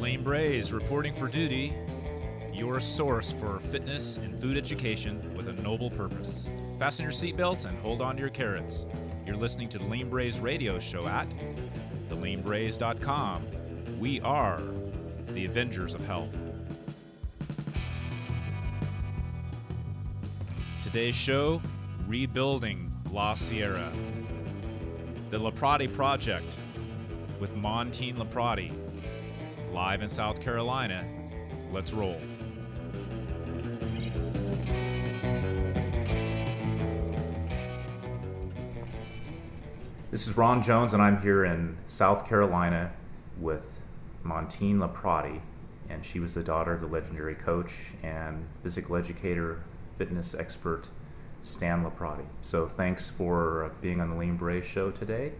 Deline Braze reporting for duty, your source for fitness and food education with a noble purpose. Fasten your seatbelts and hold on to your carrots. You're listening to the Lean Braze radio show at theleanbraze.com. We are the Avengers of Health. Today's show Rebuilding La Sierra. The LeProtti Project with Montine LeProtti. Live in South Carolina. Let's roll. This is Ron Jones, and I'm here in South Carolina with Montine LeProtti, and she was the daughter of the legendary coach and physical educator, fitness expert Stan LeProtti. So thanks for being on the Lean Bray show today,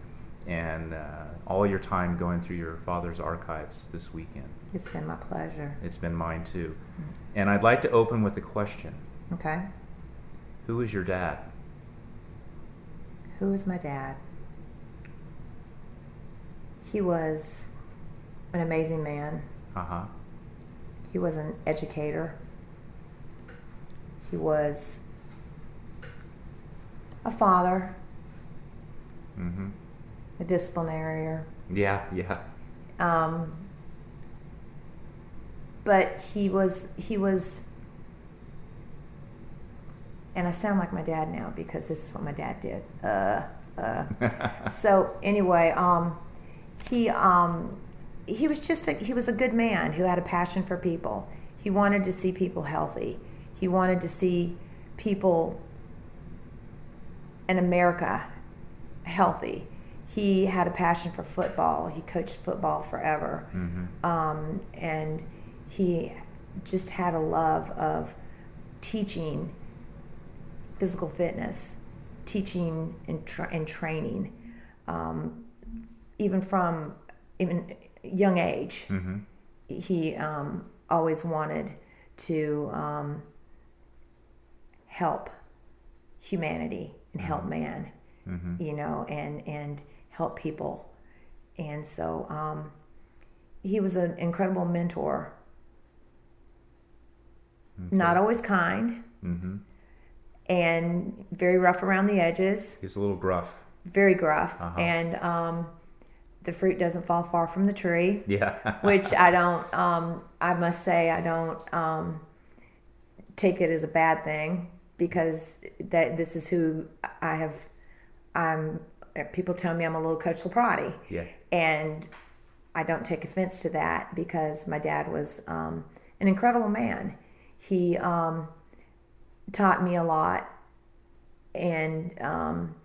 and uh, all your time going through your father's archives this weekend. It's been my pleasure. It's been mine too. And I'd like to open with a question. Okay. Who is your dad? Who is my dad? He was an amazing man. Uh huh. He was an educator. He was a father, Mm-hmm. A disciplinarian. Yeah, yeah. Um, but he was he was and I sound like my dad now because this is what my dad did. Uh, uh. so anyway, um, he um, he was just a, he was a good man who had a passion for people. He wanted to see people healthy. He wanted to see people in America healthy. He had a passion for football. He coached football forever, Mm-hmm. um, and he just had a love of teaching physical fitness, teaching and, tra- and training, um, even from even young age. Mm-hmm. He um, always wanted to um, help humanity and help man, Mm-hmm. you know, and and help people. And so um, he was an incredible mentor. Not always kind Mm-hmm. and very rough around the edges, He's a little gruff. very gruff, Uh-huh. and um, the fruit doesn't fall far from the tree. Yeah. which I don't. Um, I must say, I don't um, take it as a bad thing because that this is who I have. I'm. People tell me I'm a little Coach LeProtti, yeah. and I don't take offense to that because my dad was um, an incredible man. He um, taught me a lot and um,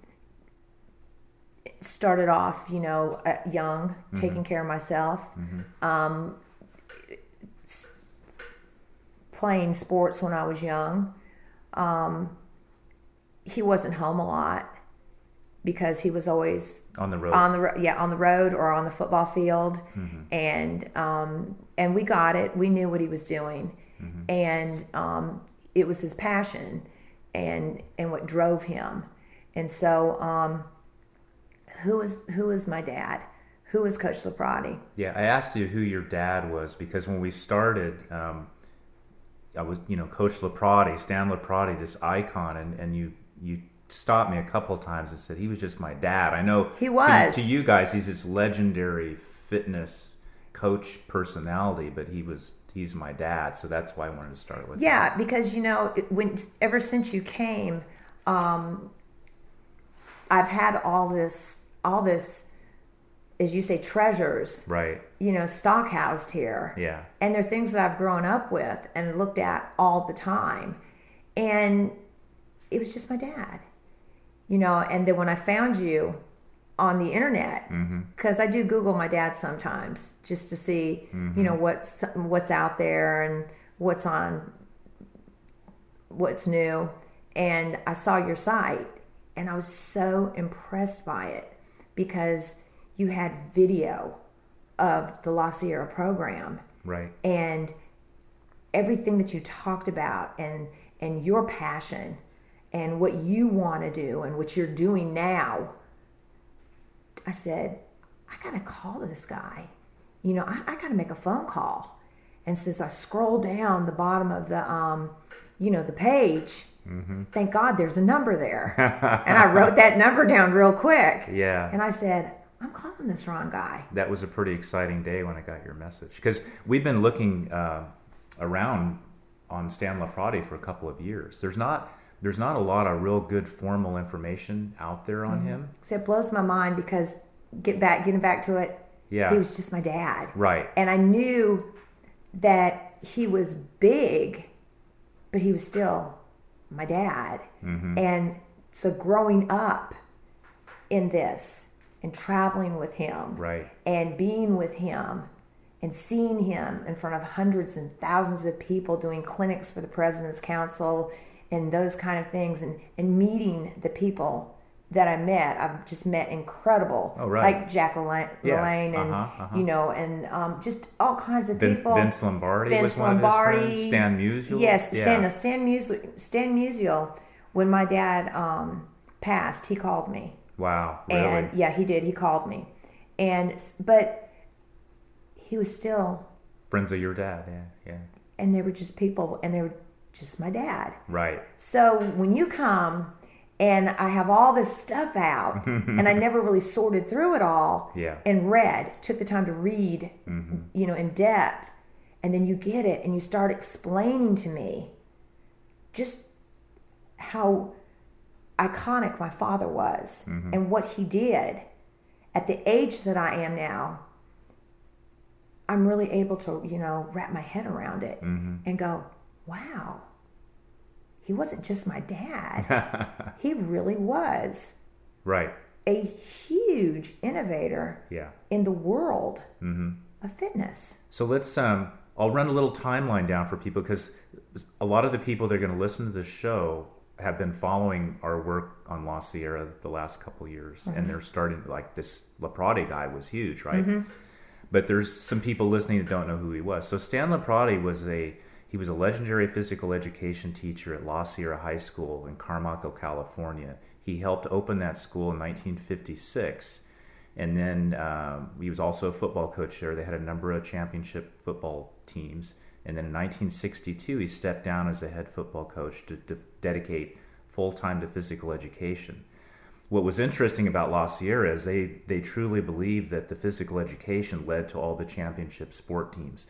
started off, you know, at young, taking care of myself, um, s- playing sports when I was young. Um, he wasn't home a lot because he was always On the road. on the ro- yeah on the road or on the football field. And um, and we got it. We knew what he was doing. And um, it was his passion and and what drove him. And so um, who was who was my dad? Who was coach LeProtti Yeah, I asked you who your dad was because when we started, um, I was, you know, Coach LeProtti, Stan LeProtti, this icon, and, and you you stopped me a couple of times and said he was just my dad. I know He was. to, you guys, he's this legendary fitness coach personality, but he was he's my dad, so that's why I wanted to start with. Yeah, because you know, when ever since you came, um, I've had all this, all this, as you say, treasures. right. You know, stock housed here. Yeah, and they're things that I've grown up with and looked at all the time. And it was just my dad, you know. And then when I found you on the internet, mm-hmm. because I do Google my dad sometimes just to see, you know, mm-hmm. what's what's out there and what's on, what's new. And I saw your site, and I was so impressed by it because you had video of the La Sierra program right. and everything that you talked about and and your passion and what you want to do and what you're doing now i said i gotta call this guy you know, I, I got to make a phone call. And since I scroll down the bottom of the, um, you know, the page, mm-hmm. thank God there's a number there. and I wrote that number down real quick. Yeah. And I said, I'm calling this wrong guy. That was a pretty exciting day when I got your message because we've been looking uh, around on Stan LeProtti for a couple of years. There's not there's not a lot of real good formal information out there on mm-hmm. him. So it blows my mind because get back getting back to it. Yeah, he was just my dad. Right. And I knew that he was big, but he was still my dad. Mm-hmm. And so growing up in this and traveling with him right and being with him and seeing him in front of hundreds and thousands of people doing clinics for the president's council and those kind of things and, and meeting the people that I met, I've just met incredible, oh, right. like Jack LaLanne, yeah. and uh-huh, uh-huh. you know, and um, just all kinds of people. Vince Lombardi Vince was Lombardi, one of his friends. Stan Musial. Yes, yeah. Stan. Stan Musial. Stan Musial. When my dad um, passed, he called me Wow. Really? And yeah, he did. He called me. And but he was still friends of your dad, yeah, yeah. And they were just people and they were just my dad. Right. So when you come and I have all this stuff out and I never really sorted through it all yeah. and read, took the time to read, mm-hmm. you know, in depth, and then you get it and you start explaining to me just how iconic my father was mm-hmm. and what he did at the age that I am now, I'm really able to, you know, wrap my head around it mm-hmm. and go, wow, he wasn't just my dad. he really was. Right. A huge innovator yeah. in the world mm-hmm. of fitness. So let's, um, I'll run a little timeline down for people because a lot of the people that are going to listen to this show have been following our work on La Sierra the last couple years, mm-hmm. and they're starting like this La LeProtti guy was huge, right? Mm-hmm. But there's some people listening that don't know who he was. So Stan La LeProtti was a he was a legendary physical education teacher at La Sierra High School in Carmichael, California. He helped open that school in 1956, and then um, he was also a football coach there. They had a number of championship football teams and then in 1962, he stepped down as a head football coach to, to dedicate full time to physical education. What was interesting about La Sierra is they, they truly believed that the physical education led to all the championship sport teams.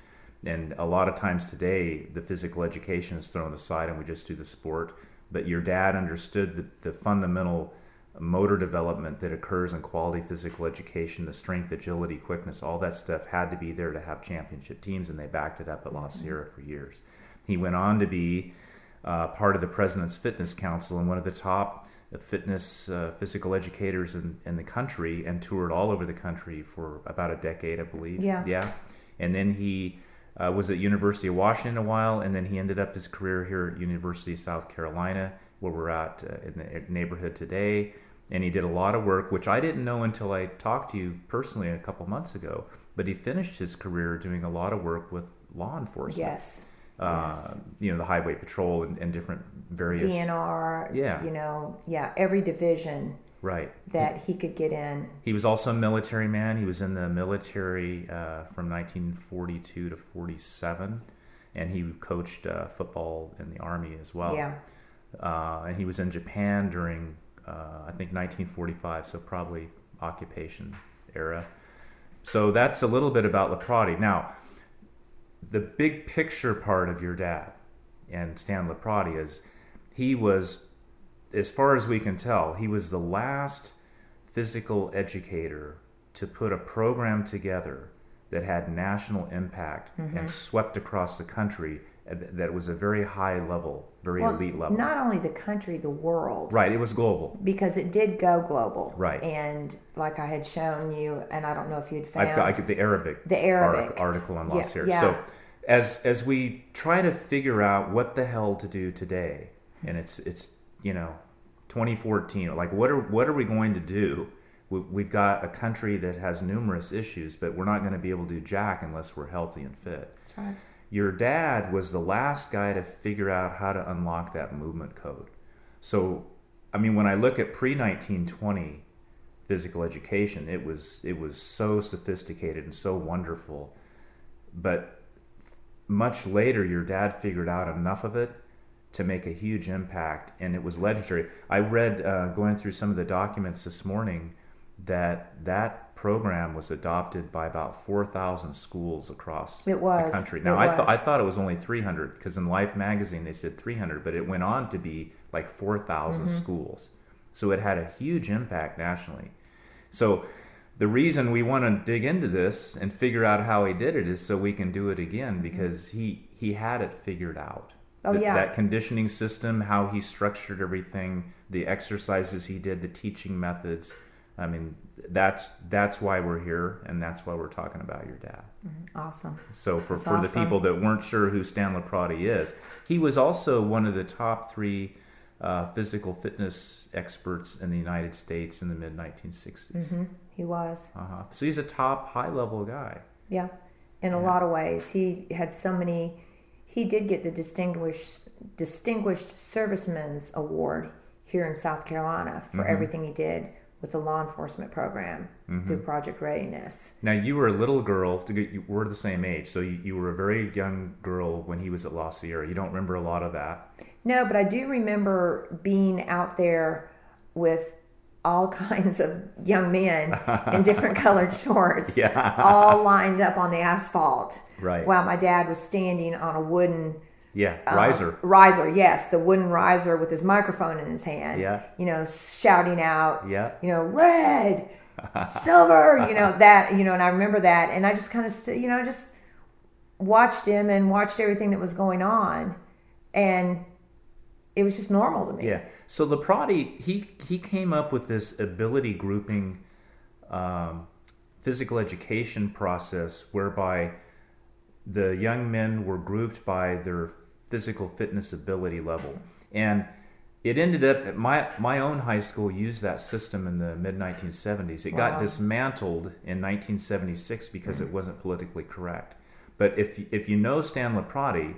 And a lot of times today, the physical education is thrown aside and we just do the sport. But your dad understood the, the fundamental motor development that occurs in quality physical education, the strength, agility, quickness, all that stuff had to be there to have championship teams, and they backed it up at La mm-hmm. Sierra for years. He went on to be uh, part of the President's Fitness Council and one of the top fitness uh, physical educators in, in the country and toured all over the country for about a decade, I believe. Yeah. Yeah. And then he uh, was at University of Washington a while, and then he ended up his career here at University of South Carolina, where we're at uh, in the neighborhood today and he did a lot of work, which I didn't know until I talked to you personally a couple months ago. But he finished his career doing a lot of work with law enforcement. Yes. Uh, yes. You know, the highway patrol and, and, different various DNR. Yeah. You know, yeah, every division. Right. That he, he could get in. He was also a military man. He was in the military uh, from 1942 to 47, and he coached uh, football in the army as well. Yeah. Uh, and he was in Japan during uh, I think 1945, so probably occupation era. So that's a little bit about LeProtti. Now, the big picture part of your dad and Stan LeProtti is he was, as far as we can tell, he was the last physical educator to put a program together that had national impact mm-hmm. and swept across the country that was a very high level, very well, elite level. Not only the country, the world. Right, it was global. Because it did go global. Right. And like I had shown you, and I don't know if you'd found. I've got, I the Arabic. The Arabic. article on Lost yeah, here. Yeah. So as as we try to figure out what the hell to do today, and it's it's you know 2014, like what are what are we going to do? We've got a country that has numerous issues, but we're not going to be able to do jack unless we're healthy and fit. That's right your dad was the last guy to figure out how to unlock that movement code. So, I mean, when I look at pre 1920 physical education. It was it was so sophisticated and so wonderful, but much later, your dad figured out enough of it to make a huge impact, and it was legendary. I read uh, going through some of the documents this morning that that program was adopted by about 4,000 schools across It was. the country. Now, It I, th- I thought it was only 300 because in Life magazine they said 300, but it went on to be like 4,000 Mm-hmm. schools. So it had a huge impact nationally. So the reason we want to dig into this and figure out how he did it is so we can do it again because he he had it figured out. Oh, That- yeah. That conditioning system, how he structured everything, the exercises he did, the teaching methods. I mean, that's that's why we're here and that's why we're talking about your dad. Awesome. So for, That's for the people that weren't sure who Stan LeProtti is, he was also one of the top three uh, physical fitness experts in the United States in the mid 1960s. hmm He was. Uh-huh. So he's a top high level guy. Yeah. In a lot of ways, he had so many. He did get the distinguished distinguished servicemen's award here in South Carolina for Mm-hmm. everything he did with the law enforcement program Mm-hmm. through Project Readiness. Now you were a little girl. to get- You were the same age, so you, you were a very young girl when he was at La Sierra. You don't remember a lot of that. No, but I do remember being out there with all kinds of young men in different colored shorts, Yeah. all lined up on the asphalt. Right. While my dad was standing on a wooden Yeah, uh, riser. riser, yes, the wooden riser with his microphone in his hand. Yeah. You know, shouting out. Yeah. You know, red, silver. You know that. You know, and I remember that, and I just kind of, st- you know, just watched him and watched everything that was going on, and it was just normal to me. Yeah. So LeProtti, he he came up with this ability grouping um, physical education process whereby the young men were grouped by their physical fitness ability level. And it ended up my my own high school used that system in the mid 1970s. It got dismantled in 1976 because it wasn't politically correct. But if if you know Stan LeProtti,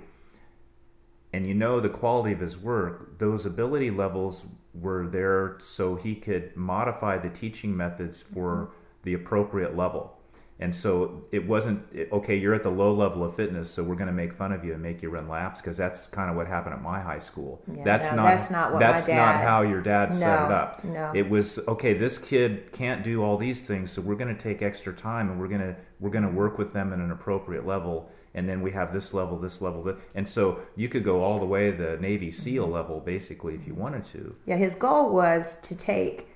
and you know the quality of his work, those ability levels were there so he could modify the teaching methods for mm-hmm. the appropriate level. And so it wasn't okay. You're at the low level of fitness, so we're going to make fun of you and make you run laps because that's kind of what happened at my high school. Yeah, that's no, not that's not that's not how your dad set it up. no. It was okay. This kid can't do all these things, so we're going to take extra time and we're going to we're going to work with them at an appropriate level. And then we have this level, this level, that, and so you could go all the way the Navy SEAL Mm-hmm. level, basically, if you wanted to. Yeah, his goal was to take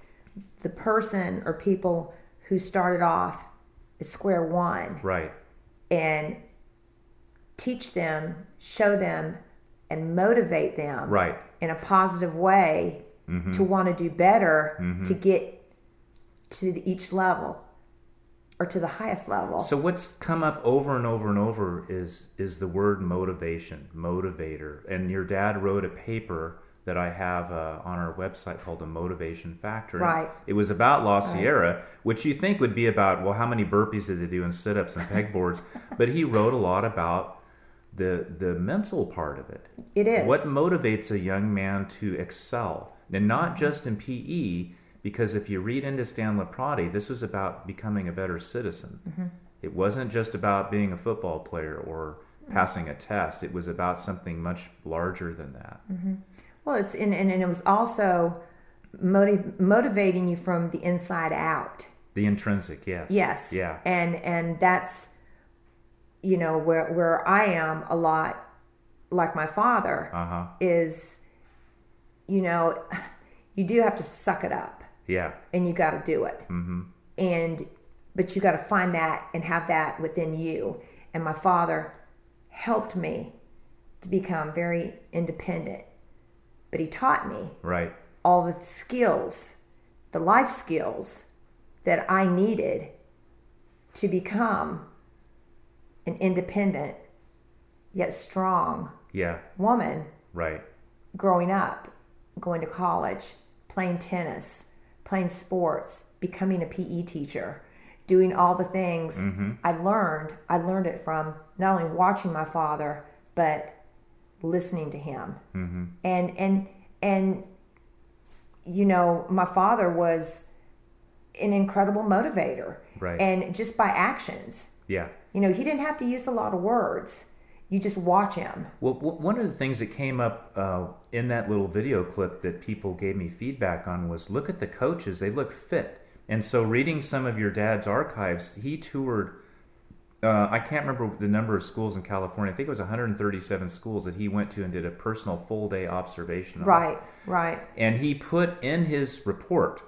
the person or people who started off at square one Right. and teach them, show them, and motivate them Right. in a positive way to want to do better to get to each level or to the highest level. So what's come up over and over and over is is the word motivation, motivator. And your dad wrote a paper that I have uh, on our website called the Motivation Factor. Right. It was about La Sierra, which you think would be about well, how many burpees did they do and sit ups and pegboards? but he wrote a lot about the the mental part of it. It is. What motivates a young man to excel? And not just in PE, because if you read into Stan LeProtti, this was about becoming a better citizen. Mm-hmm. It wasn't just about being a football player or passing a test. It was about something much larger than that. Well, it's and, and, and it was also motiv- motivating you from the inside out. The intrinsic, yes. Yes. Yeah. And and that's you know where where I am a lot like my father Uh huh. is you know you do have to suck it up Yeah. and you got to do it. Mm-hmm. And but you got to find that and have that within you. And my father helped me to become very independent. But he taught me Right. all the skills, the life skills that I needed to become an independent yet strong Yeah. woman Right. growing up, going to college, playing tennis, playing sports, becoming a PE teacher, doing all the things mm-hmm. I learned. I learned it from not only watching my father, but listening to him. Mm-hmm. And and and you know, my father was an incredible motivator. Right. And just by actions. Yeah. You know, he didn't have to use a lot of words. You just watch him. Well, one of the things that came up uh, in that little video clip that people gave me feedback on was look at the coaches; they look fit. And so, reading some of your dad's archives, he toured. Uh, I can't remember the number of schools in California. I think it was 137 schools that he went to and did a personal full day observation. on. Right, right. And he put in his report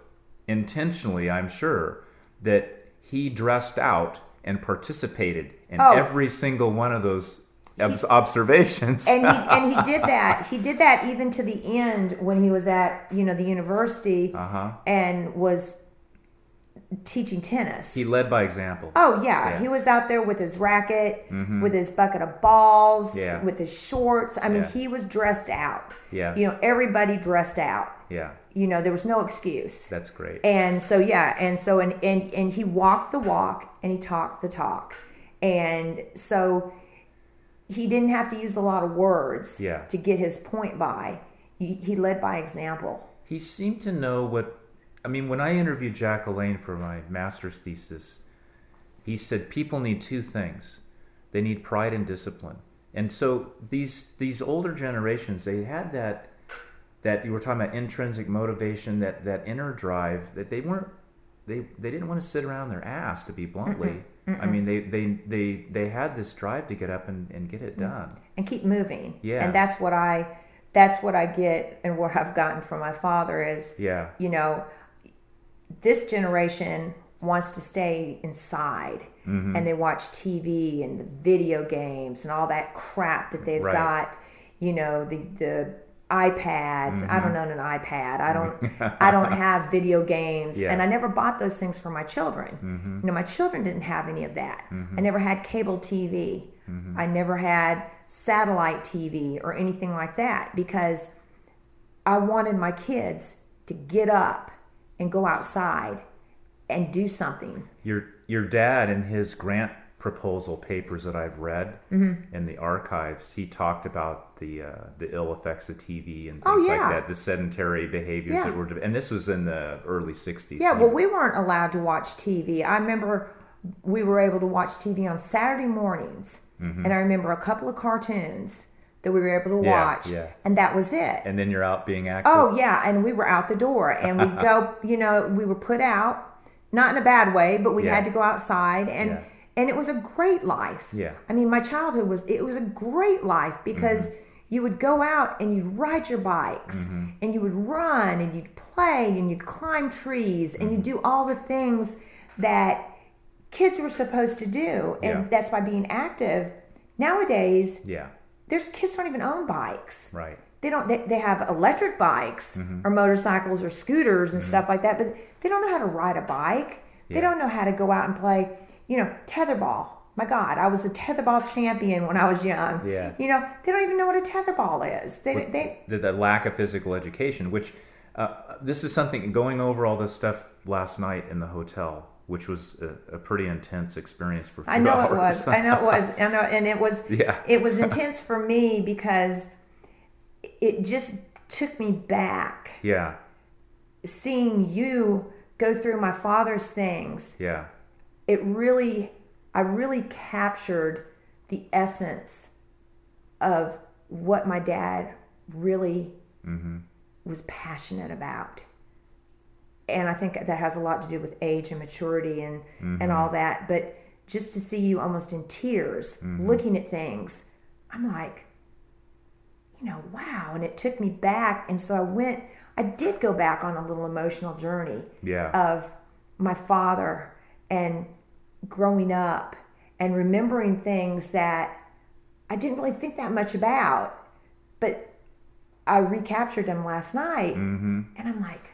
intentionally, I'm sure, that he dressed out and participated in Oh. every single one of those observations. and he and he did that. He did that even to the end when he was at you know the university Uh-huh. and was teaching tennis. he led by example. oh yeah. Yeah. Mm-hmm. he was out there with his racket, with his bucket of balls, Yeah. with his shorts. I mean, Yeah. he was dressed out. Yeah. you know, everybody dressed out. Yeah, You know, there was no excuse. that's great. And so yeah, and so and and and he walked the walk and he talked the talk. And so he didn't have to use a lot of words Yeah. to get his point by. He, he led by example. He seemed to know what. I mean, when I interviewed Jack LaLanne for my master's thesis, he said people need two things: they need pride and discipline. And so these these older generations, they had that that you were talking about intrinsic motivation, that that inner drive that they weren't they they didn't want to sit around their ass to be bluntly. I mean, they they they they had this drive to get up and, and get it done. and keep moving. Yeah. And that's what I that's what I get and what I've gotten from my father is Yeah. you know this generation wants to stay inside Mm-hmm. and they watch TV and the video games and all that crap that they've Right. got you know the the iPads I Mm-hmm. don't own an iPad I don't I don't have video games Yeah. Mm-hmm. and I never bought those things for my children you know my children didn't have any of that I never had cable TV Mm-hmm. I never had satellite TV or anything like that because I wanted my kids to get up and go outside and do something. Your your dad and his grant proposal papers that I've read Mm-hmm. in the archives, he talked about the uh, the ill effects of TV and things Oh, like that, the sedentary behaviors Yeah. that were, and this was in the early '60s. Yeah, well, we weren't allowed to watch TV. I remember we were able to watch TV on Saturday mornings, and I remember a couple of cartoons that we were able to Mm-hmm. Yeah, watch, yeah. and that was it. and then you're out being active. Oh yeah, and we were out the door, and we'd go. You know, we were put out, not in a bad way, but we Yeah. had to go outside, and Yeah. And it was a great life. Yeah. I mean, my childhood was it was a great life because Mm-hmm. you would go out and you'd ride your bikes, Mm-hmm. and you would run, and you'd play, and you'd climb trees, and you'd Mm-hmm. do all the things that kids were supposed to do, and Yeah. that's by being active. Nowadays, yeah, there's kids don't even own bikes right. they don't they, they have electric bikes Mm-hmm. or motorcycles or scooters and stuff like that but they don't know how to ride a bike they don't know how to go out and play you know tetherball. My god i was a tetherball champion when i was young. Yeah. you know they don't even know what a tetherball is. They, they the, the lack of physical education, which uh, this is something going over all this stuff last night in the hotel, which was a, a pretty intense experience for. i know it was. I know it was. I know and it was Yeah. it was intense for me because it just took me back yeah, seeing you go through my father's things yeah, it really i really captured the essence of what my dad really mm-hmm. was passionate about. And i think that has a lot to do with age and maturity and and mm-hmm. all that but just to see you almost in tears mm-hmm. looking at things i'm like you know wow. And it took me back. And so i went i did go back on a little emotional journey yeah. of my father and growing up and remembering things that I didn't really think that much about, but I recaptured them last night. Mm-hmm. And I'm like,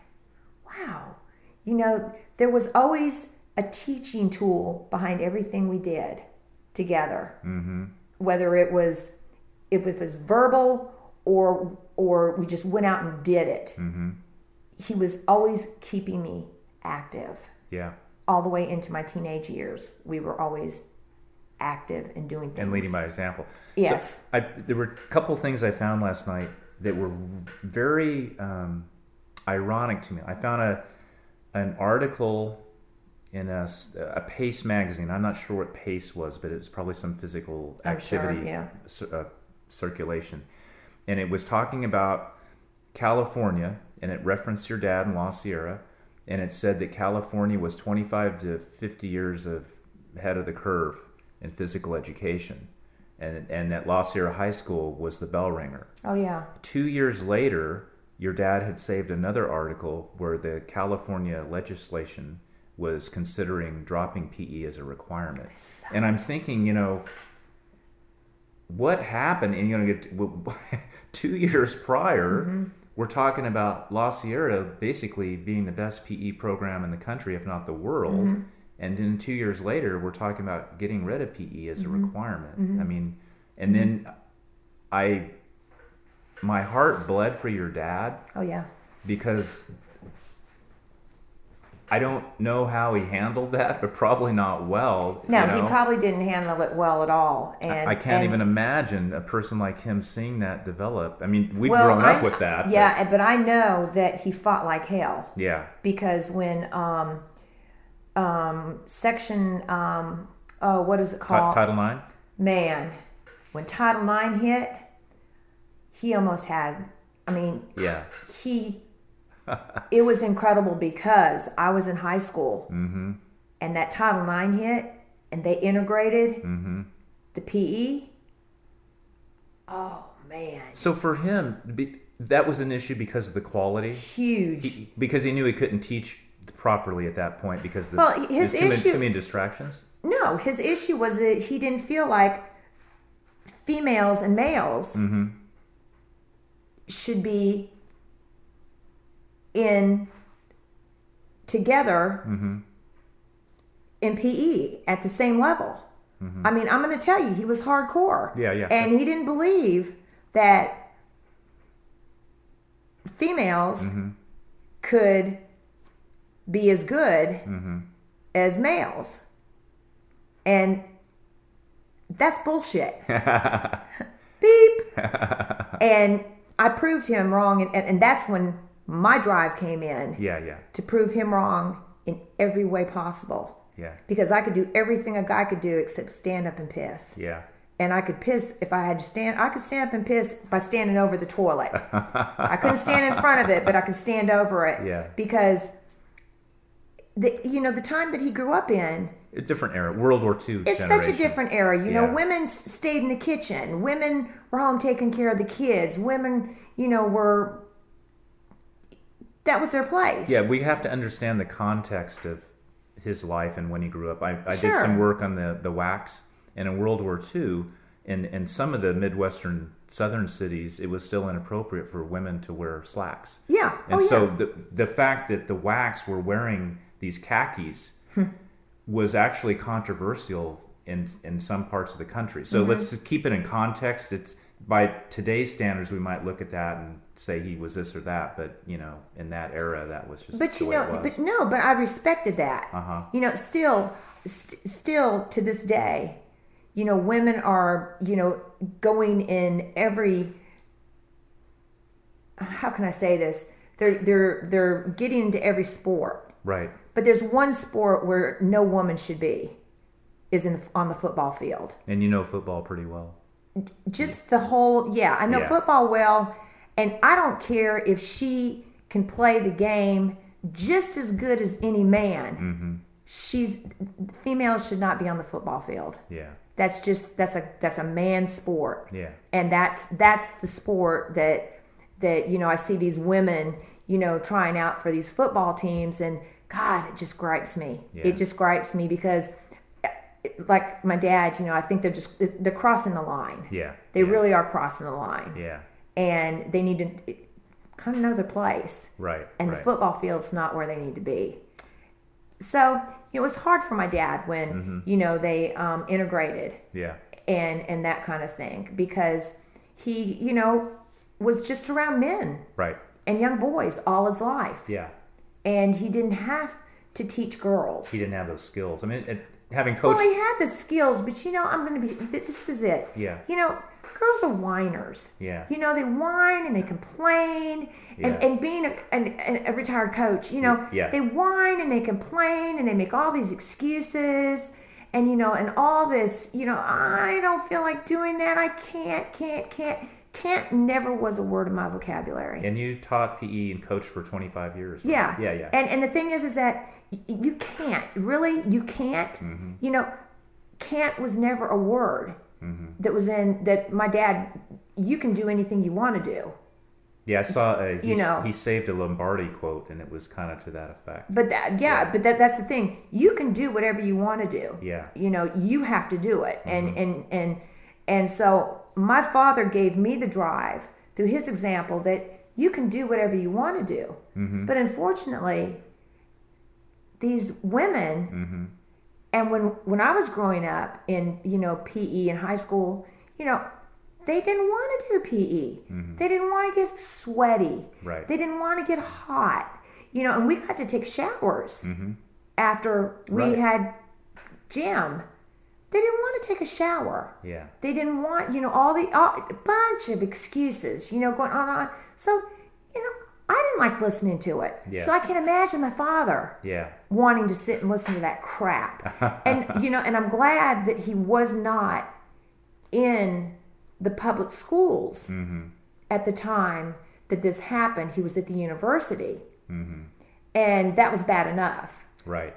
wow, you know, there was always a teaching tool behind everything we did together. Mm-hmm. Whether it was if it was verbal or or we just went out and did it. Mm-hmm. He was always keeping me active yeah. All the way into my teenage years. We were always active and doing things. and leading by example. Yes. So I, there were a couple things I found last night that were very um, ironic to me. I found a an article in a Pace magazine. I'm not sure what Pace was, but it was probably some physical I'm sure, activity yeah. uh, circulation, and it was talking about California, and it referenced your dad in La Sierra, and it said that California was 25 to 50 years of ahead of the curve in physical education, and and that La Sierra High School was the bell ringer. Oh yeah. Two years later, your dad had saved another article where the California legislation was considering dropping PE as a requirement. And I'm thinking, you know, what happened? And you know, get two years prior, mm-hmm. We're talking about La Sierra basically being the best PE program in the country, if not the world. Mm-hmm. And then two years later, we're talking about getting rid of PE as a mm-hmm. requirement. Mm-hmm. I mean, and then I, my heart bled for your dad Oh yeah. because I don't know how he handled that, but probably not well. No, you know? he probably didn't handle it well at all. And I can't and- even imagine a person like him seeing that develop. I mean, we've well, grown up I- with that. Yeah, but I know that he fought like hell. yeah, because when um, um, section um, oh what is it called Title Nine. man when title Nine hit he almost had i mean Yeah, he it was incredible because i was in high school Mm-hmm. and that title ix hit and they integrated Mm-hmm. the pe oh man so for him, that was an issue because of the quality. huge He, because he knew he couldn't teach properly at that point because the, Well, his too, many, issue- too many distractions. No, his issue was that he didn't feel like females and males Mm-hmm. should be in together Mm-hmm. in PE at the same level. I mean, I'm going to tell you, he was hardcore. Mm-hmm. Yeah, yeah. And he didn't believe that females Mm-hmm. could be as good Mm-hmm. as males. And that's bullshit. Beep. and I proved him wrong. And, and, and that's when my drive came in Yeah, yeah, to prove him wrong in every way possible. yeah, Because I could do everything a guy could do except stand up and piss. yeah. And I could piss if I had to stand. I could stand up and piss by standing over the toilet. I couldn't stand in front of it, but I could stand over it. Yeah. Because, the, you know, the time that he grew up in, A different era, World War II. it's generation. such a different era. You know, women stayed in the kitchen. Women were home taking care of the kids. Women, you know, were that was their place. Yeah, we have to understand the context of his life and when he grew up. I, I did some work on the, the WACs, and in World War II, in, in some of the Midwestern southern cities, it was still inappropriate for women to wear slacks. yeah. And oh, so yeah. the, the fact that the WACs were wearing these khakis Hmm. was actually controversial in, in some parts of the country. So Mm-hmm. let's just keep it in context. It's by today's standards, we might look at that and say he was this or that, but you know, in that era, that was just But the you way know, it was. but no, but I respected that. Uh-huh. You know, still, st- still to this day, you know, women are, you know, going in every. How can I say this? They're they're they're getting into every sport, Right. but there's one sport where no woman should be, is in on the football field. And you know football pretty well. Just the whole yeah i know Yeah. football well and i don't care if she can play the game just as good as any man Mm-hmm. she's females should not be on the football field Yeah. that's just that's a that's a man sport Yeah. and that's that's the sport that that you know i see these women you know trying out for these football teams and god it just gripes me Yeah. it just gripes me because like my dad you know i think they're just they're crossing the line Yeah. they yeah. really are crossing the line Yeah. and they need to kind of know their place Right. and right. the football field's not where they need to be so you know, it was hard for my dad when Mm-hmm. you know they um, integrated Yeah. and and that kind of thing because he you know was just around men Right. and young boys all his life Yeah. and he didn't have to teach girls He didn't have those skills. I mean, it, having well coached. he had the skills but you know i'm gonna be this is it Yeah. you know girls are whiners. Yeah. You know, they whine and they complain. And, Yeah. and being a, an, a retired coach, you know, Yeah. they whine and they complain and they make all these excuses and, you know, and all this, you know, I don't feel like doing that. I can't, can't, can't. Can't never was a word in my vocabulary. And you taught PE and coached for 25 years. right? Yeah. Yeah, yeah. And and the thing is, is that you can't really, you can't. Mm-hmm. You know, can't was never a word Mm-hmm. that was in that my dad. You can do anything you want to do, yeah, I saw a, You know. he saved a Lombardi quote, and it was kind of to that effect. but that, yeah, but that that's the thing. You can do whatever you want to do. Yeah. You know, you have to do it, and and and and so my father gave me the drive through his example that you can do whatever you want to do, but unfortunately, these women mm-hmm. And when when I was growing up in you know PE in high school, you know, they didn't want to do PE. Mm-hmm. They didn't want to get sweaty. Right. They didn't want to get hot. You know, and we got to take showers mm-hmm. after we Right. had gym. They didn't want to take a shower. Yeah. They didn't want, you know, all the all, a bunch of excuses, you know, going on and on. So, you know, I didn't like listening to it. Yeah. So I can imagine my father Yeah. wanting to sit and listen to that crap. and you know, and I'm glad that he was not in the public schools mm-hmm. at the time that this happened. He was at the university. Mm-hmm. And that was bad enough. Right.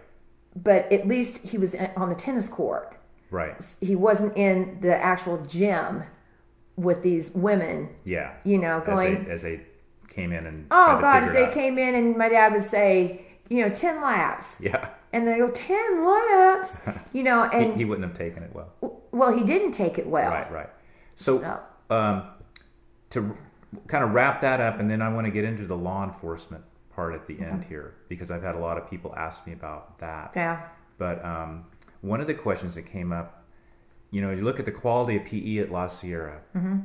But at least he was on the tennis court. Right. He wasn't in the actual gym with these women, Yeah. you know, As going, as they came in and oh God, figure as it they out. came in and my dad would say, you know, 10 laps. Yeah. And they go, 10 laps, you know, and he wouldn't have taken it well. well, he didn't take it well. Right. Right. So, So, um, to kind of wrap that up, and then I want to get into the law enforcement part at the end here because I've had a lot of people ask me about that. yeah. But um, one of the questions that came up, you know, you look at the quality of PE at La Sierra. Mm-hmm.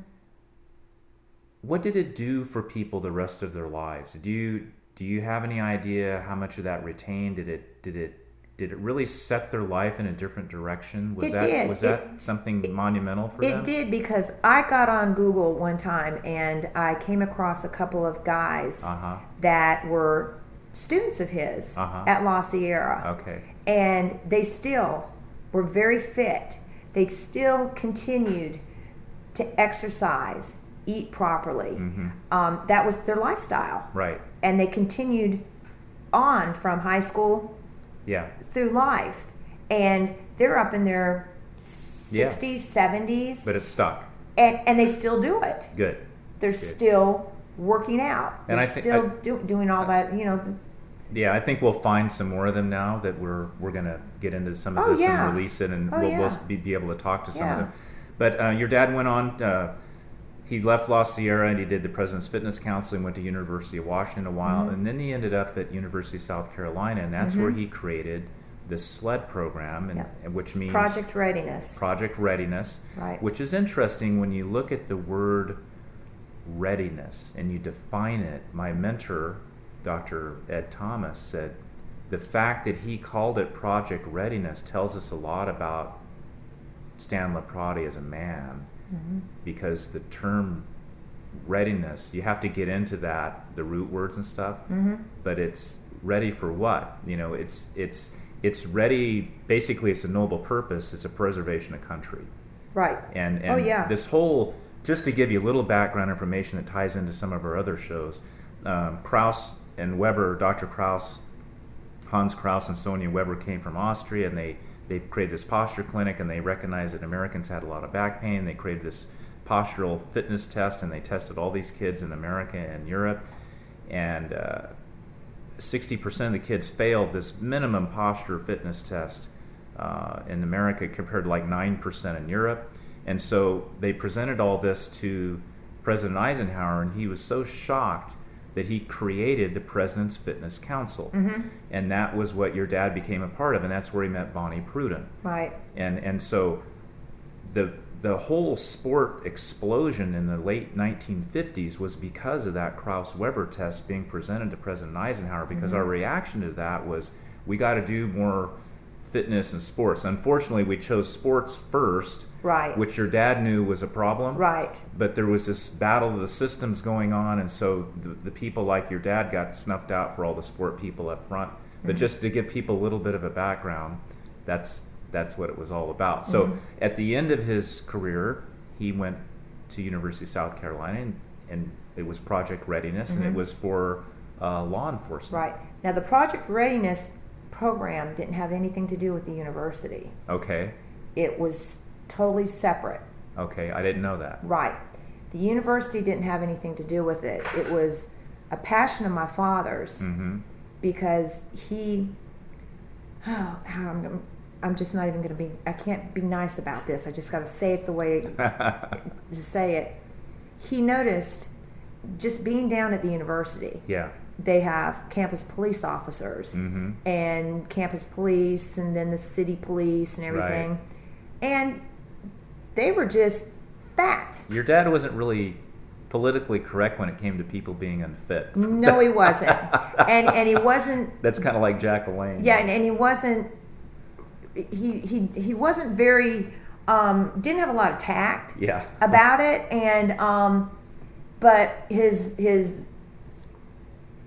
What did it do for people the rest of their lives? Do you do you have any idea how much of that retained? Did it did it did it really set their life in a different direction? Was It that did. was It- that something monumental for them? It did because I got on Google one time and I came across a couple of guys Uh huh. that were students of his Uh-huh. at La Sierra. Okay. And they still were very fit. They still continued to exercise, eat properly. Mm-hmm. Um, that was their lifestyle. Right. And they continued on from high school Yeah. through life. And they're up in their Yeah. 60s, 70s, But it's stuck. and, and they still do it. Good. They're still working out. And They're I thi- still I- do, doing all that, you know. Yeah, I think we'll find some more of them now that we're we're gonna get into some of Oh, this yeah. and release it, and Oh, we'll, yeah. we'll be, be able to talk to some Yeah. of them. But uh, your dad went on. Uh, he left La Sierra and he did the President's Fitness Council and went to University of Washington a while, Mm-hmm. and then he ended up at University of South Carolina, and that's where he created this SLED program, and, Yeah. which means Project readiness. Project Readiness, Right. which is interesting when you look at the word readiness and you define it. My mentor, Dr. Ed Thomas, said the fact that he called it Project Readiness tells us a lot about Stan LeProtti as a man because the term readiness, you have to get into that, the root words and stuff, but it's ready for what? You know, it's, it's, it's ready, basically, it's a noble purpose, it's a preservation of country right. and and Oh, yeah. this whole just to give you a little background information that ties into some of our other shows um, kraus and weber dr kraus hans kraus and sonja weber came from austria and they they created this posture clinic and they recognized that americans had a lot of back pain they created this postural fitness test and they tested all these kids in america and europe and uh, 60% of the kids failed this minimum posture fitness test uh, in America compared to like 9% in Europe. And so they presented all this to President Eisenhower, and he was so shocked that he created the President's Fitness Council. Mm-hmm. And that was what your dad became a part of, and that's where he met Bonnie Prudden Right. and and so the the whole sport explosion in the late 1950s was because of that Kraus Weber test being presented to President Eisenhower because mm-hmm. our reaction to that was we got to do more fitness and sports. Unfortunately, we chose sports first, Right. which your dad knew was a problem. Right. But there was this battle of the systems going on, and so the, the people like your dad got snuffed out for all the sport people up front. But mm-hmm. just to give people a little bit of a background, that's that's what it was all about. So mm-hmm. at the end of his career, he went to University of South Carolina, and, and it was Project Readiness, and it mm-hmm. was for uh, law enforcement. Right. Now, the Project Readiness program didn't have anything to do with the university, Okay. it was totally separate. Okay. I didn't know that. Right. The university didn't have anything to do with it. It was a passion of my father's Mm-hmm. because he. Oh, I'm, I'm just not even going to be. I can't be nice about this. I just got to say it the way to say it. He noticed just being down at the university. Yeah. They have campus police officers Mm-hmm. and campus police and then the city police and everything. And they were just fat. Your dad wasn't really politically correct when it came to people being unfit. No, he wasn't. and and he wasn't That's kind of like Jack LaLanne. yeah, and, and he wasn't he he he wasn't very um didn't have a lot of tact Yeah. about it and um but his his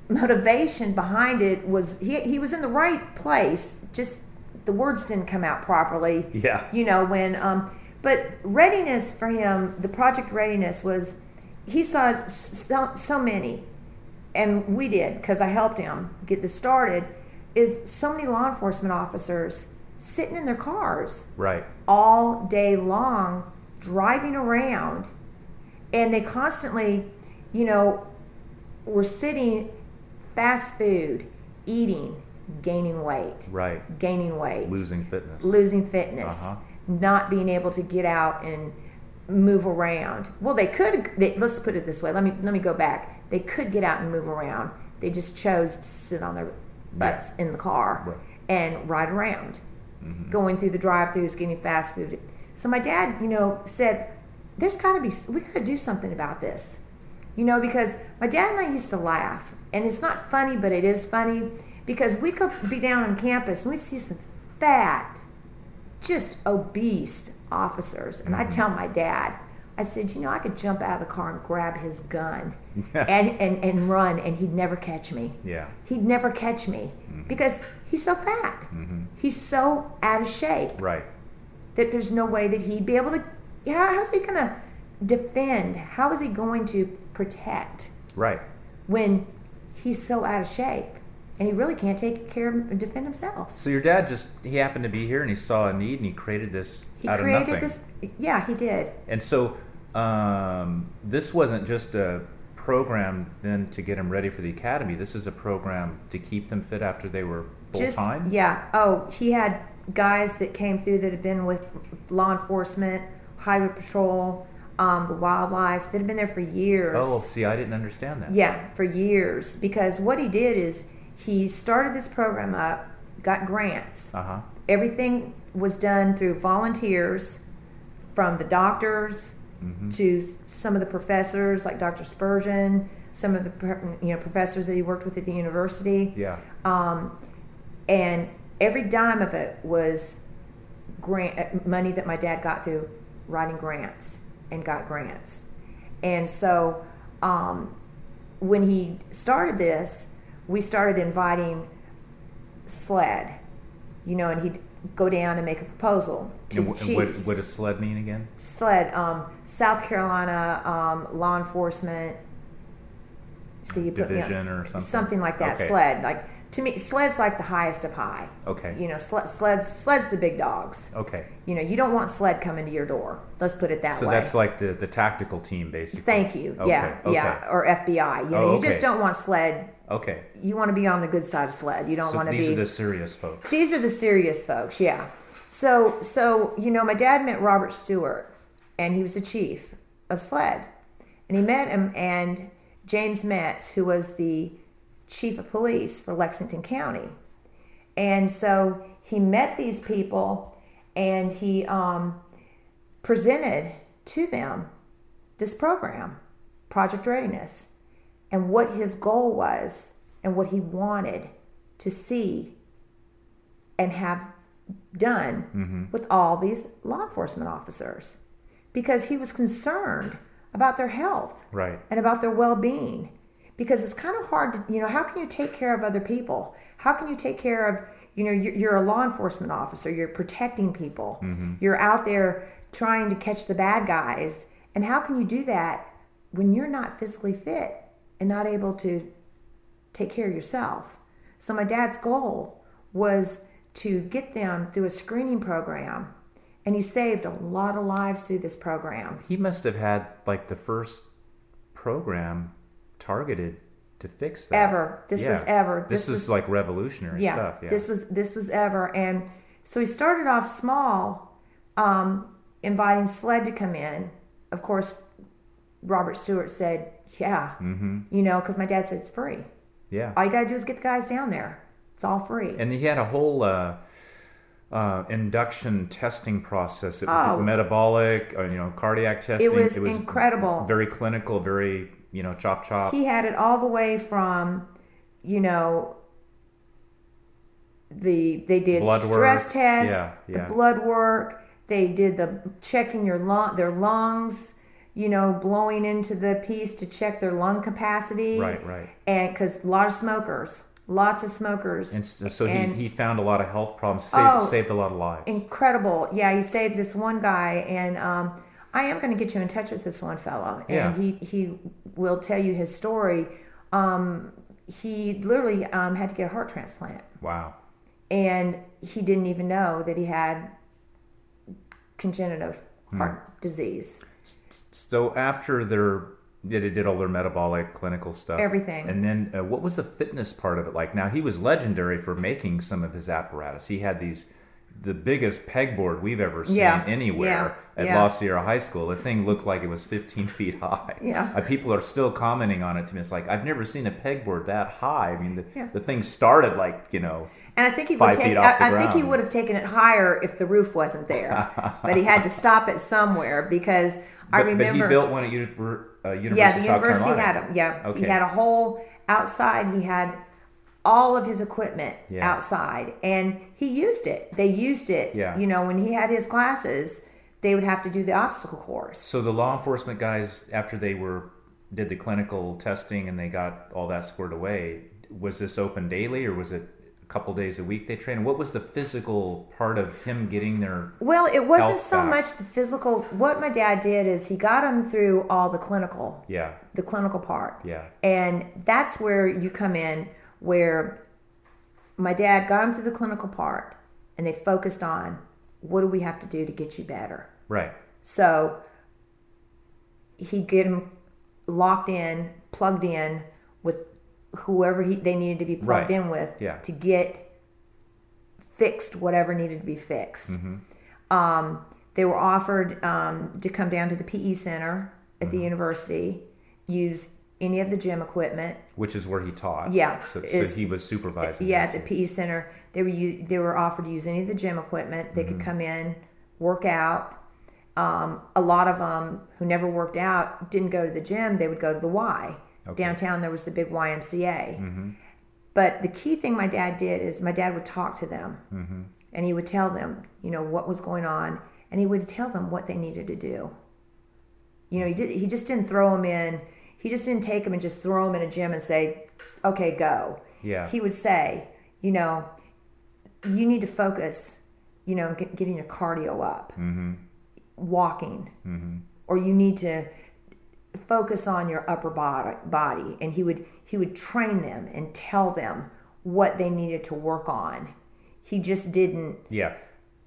motivation behind it was he he was in the right place just the words didn't come out properly Yeah. you know when um but readiness for him the project readiness was he saw so, so many and we did because i helped him get this started is so many law enforcement officers sitting in their cars Right. all day long driving around and they constantly you know were sitting fast food eating gaining weight. Right. gaining weight. Losing fitness. losing fitness. Uh-huh. not being able to get out and move around. Well they could they, let's put it this way. Let me let me go back. They could get out and move around. They just chose to sit on their butts in the car Right. and ride around. Mm-hmm. going through the drive-throughs getting fast food. So my dad you know said there's got to be we got to do something about this. You know because my dad and i used to laugh and it's not funny but it is funny because we could be down on campus and we see some fat just obese officers. And I mm-hmm. tell my dad, I said, you know, I could jump out of the car and grab his gun and, and, and run, and he'd never catch me. Yeah. He'd never catch me mm-hmm. because he's so fat. Mm-hmm. He's so out of shape Right. that there's no way that he'd be able to. Yeah, how's he going to defend? How is he going to protect Right. when he's so out of shape and he really can't take care of and defend himself? So your dad just he happened to be here and he saw a need and he created this He out created of nothing. this. Yeah, he did. And so um, this wasn't just a program then to get them ready for the academy. This is a program to keep them fit after they were full time. yeah. Oh, he had guys that came through that had been with law enforcement, highway patrol, um, the wildlife that had been there for years. Oh, see, I didn't understand that. Yeah, for years. Because what he did is he started this program up, got grants. Uh huh. Everything was done through volunteers, from the doctors to some of the professors, like Dr. Spurgeon, some of the you know professors that he worked with at the university. Yeah. Um, and every dime of it was grant uh, money that my dad got through writing grants and got grants. And so um, when he started this, we started inviting SLED, you know, and he'd go down and make a proposal to And and what, what does sled mean again? SLED, um, South Carolina um, law enforcement. So you put me on- Division or something? something like that. Okay. SLED, like to me, SLED's like the highest of high. Okay. You know, sled, SLED's SLED's the big dogs. Okay. You know, you don't want SLED coming to your door. Let's put it that So way. So that's like the, the tactical team, basically. Thank you. Okay, Yeah, okay. yeah, or FBI. You know, Oh, you just don't want SLED. Okay. You want to be on the good side of SLED. You don't So want to be. these are the serious folks. These are the serious folks, yeah. So, so you know, my dad met Robert Stewart, and he was the chief of SLED, and he met him and James Metts, who was the chief of police for Lexington County, and so he met these people, and he um, presented to them this program, Project Readiness, and what his goal was, and what he wanted to see and have done Mm-hmm. with all these law enforcement officers because he was concerned about their health Right. and about their well-being because it's kind of hard to you know how can you take care of other people? How can you take care of you know you're, you're a law enforcement officer you're protecting people. Mm-hmm. You're out there trying to catch the bad guys. And how can you do that when you're not physically fit and not able to take care of yourself? So my dad's goal was to get them through a screening program and he saved a lot of lives through this program. He must have had like the first program targeted to fix that. Ever. This was ever. This, This was, was- like revolutionary yeah, stuff. Yeah. this was this was ever and so he started off small um, inviting sled to come in of course robert stewart said yeah Mm-hmm. you know because my dad said it's free yeah. all you gotta do is get the guys down there it's all free and he had a whole uh, uh, induction testing process. It, Oh. metabolic, uh, you know, cardiac testing. It was incredible. Very clinical. Very you know, chop chop. he had it all the way from you know the they did Blood stress work. tests Yeah, yeah. the blood work they did the checking your lung their lungs you know blowing into the piece to check their lung capacity Right, right. and because a lot of smokers lots of smokers and so so And- he, he found a lot of health problems. Saved, Oh. saved a lot of lives. incredible yeah he saved this one guy and um, i am going to get you in touch with this one fellow and Yeah. he he will tell you his story um, he literally um, had to get a heart transplant wow. and he didn't even know that he had congenital Hmm. heart disease So after their they did all their metabolic clinical stuff, Everything. and then uh, what was the fitness part of it like? Now he was legendary for making some of his apparatus. He had these the biggest pegboard we've ever seen Yeah, anywhere yeah, at yeah. La Sierra High School. The thing looked like it was 15 feet high. Yeah. Uh, people are still commenting on it to me. It's like I've never seen a pegboard that high. I mean, the, Yeah. the thing started like you know. and i think he would take feet off the I, I think he would have taken it higher if the roof wasn't there but he had to stop it somewhere because i But, remember but he built one at Uni- uh, University yeah, the university had him. Yeah, Okay. he had a whole outside. He had all of his equipment Yeah. outside, and he used it. They used it. Yeah. You know, when he had his classes, they would have to do the obstacle course. So the law enforcement guys, after they were did the clinical testing and they got all that squared away, was this open daily or was it a couple days a week they trained? What was the physical part of him getting there? Well, it wasn't so back. much the physical. What my dad did is he got him through all the clinical, Yeah, the clinical part. yeah, And that's where you come in, where my dad got him through the clinical part, and they focused on what do we have to do to get you better. Right. So he'd get him locked in, plugged in with whoever he, they needed to be plugged Right. in with Yeah. to get fixed whatever needed to be fixed. Mm-hmm. Um, they were offered um, to come down to the PE center at Mm-hmm. the university, use any of the gym equipment. Which is where he taught. Yeah, so, so he was supervising. Yeah, at the PE center, they were they were offered to use any of the gym equipment. They Mm-hmm. could come in, work out. Um, a lot of them who never worked out didn't go to the gym. They would go to the Y. Okay. Downtown, there was the big YMCA. Mm-hmm. But the key thing my dad did is my dad would talk to them, Mm-hmm. and he would tell them, you know, what was going on, and he would tell them what they needed to do. You know, he did. He just didn't throw them in. He just didn't take them and just throw them in a gym and say, "Okay, go." Yeah. He would say, you know, you need to focus, you know, get, getting your cardio up, Mm-hmm. Walking, or you need to focus on your upper body, body. And he would he would train them and tell them what they needed to work on. He just didn't. Yeah.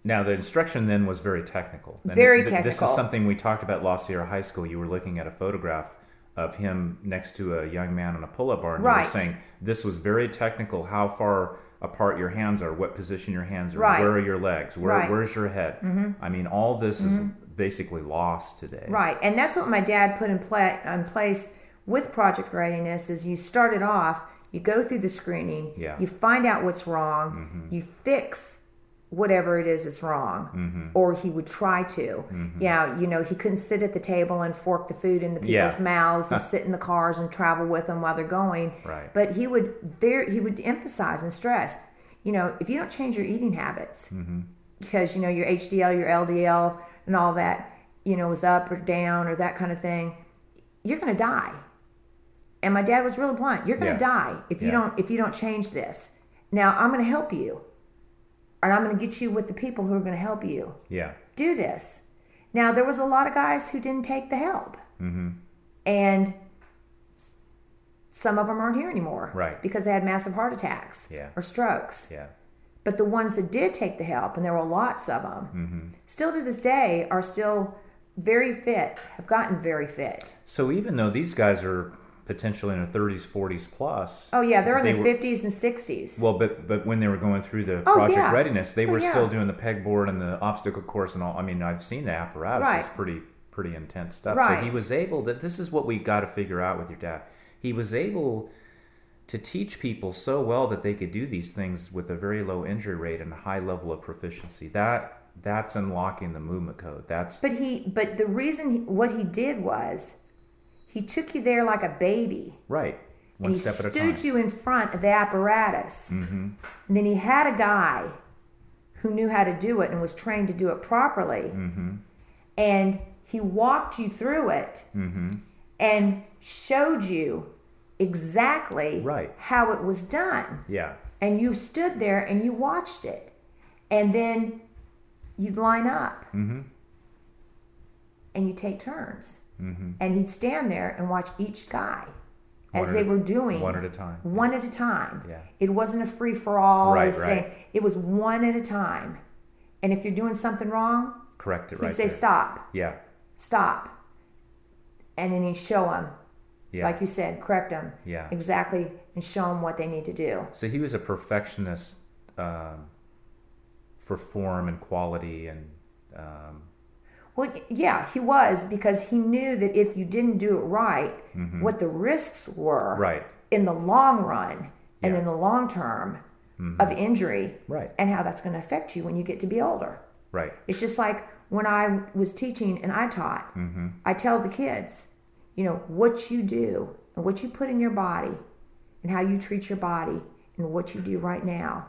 Now the instruction then was very technical. And Very th- This is something we talked about La Sierra High School. You were looking at a photograph of him next to a young man on a pull-up bar, and you Right. were saying this was very technical. How far apart your hands are, what position your hands are, Right. where are your legs, where Right. Mm-hmm. where's your head. Hmm. I mean, all this is basically lost today. Right, and that's what my dad put in, pla- in place with project readiness. Is you start it off, you go through the screening, Yeah. Mm-hmm. you find out what's wrong, you fix whatever it is that's wrong, Mm-hmm. or he would try to. Yeah, you know, he couldn't sit at the table and fork the food in the people's Yeah. mouths and sit in the cars and travel with them while they're going. Right. But he would very he would emphasize and stress. you know, if you don't change your eating habits, because you know your HDL, your LDL, and all that, you know, was up or down or that kind of thing, you're going to die. And my dad was really blunt. You're going Yeah. to die if you Yeah. don't if you don't change this. Now I'm going to help you, and I'm going to get you with the people who are going to help you Yeah. do this. Now there was a lot of guys who didn't take the help, Mm-hmm. and some of them aren't here anymore, Right. Because they had massive heart attacks Yeah. or strokes. Yeah. But the ones that did take the help, and there were lots of them, Mm-hmm. still to this day are still very fit, have gotten very fit. So even though these guys are potentially in their 30s, 40s plus. Oh yeah, they're in they their were- fifties and sixties. Well, but but when they were going through the Oh, project yeah. readiness, they Oh, were yeah. still doing the pegboard and the obstacle course and all. I mean, I've seen the apparatus; it's pretty pretty intense stuff. Right. So he was able. That this is what we got to figure out with your dad. He was able to teach people so well that they could do these things with a very low injury rate and a high level of proficiency. That that's unlocking the movement code. That's But he, but the reason he, what he did was, he took you there like a baby. right. One and he step at a stood time. Mm-hmm. you in front of the apparatus. And then he had a guy who knew how to do it and was trained to do it properly. Mm-hmm. And he walked you through it Mm-hmm. and showed you exactly Right. how it was done. yeah. And you stood there and you watched it. And then you'd line up Mm-hmm. and you take turns. Mm-hmm. And he'd stand there and watch each guy as they were doing one at a time. One at a time. Yeah. It wasn't a free for all. Right, right. It was one at a time. And if you're doing something wrong, Correct it right. he'd say, there. stop, Yeah. stop. And then he'd show them, Yeah. like you said, correct them Yeah. exactly and show them what they need to do. So he was a perfectionist um, for form and quality and um, Well, yeah, he was because he knew that if you didn't do it right, what the risks were Mm-hmm. Right. in the long run and Yeah. in the long term of injury Right. and how that's going to affect you when you get to be older. right. It's just like when I was teaching and I taught, Mm-hmm. I tell the kids, you know, what you do and what you put in your body and how you treat your body and what you do right now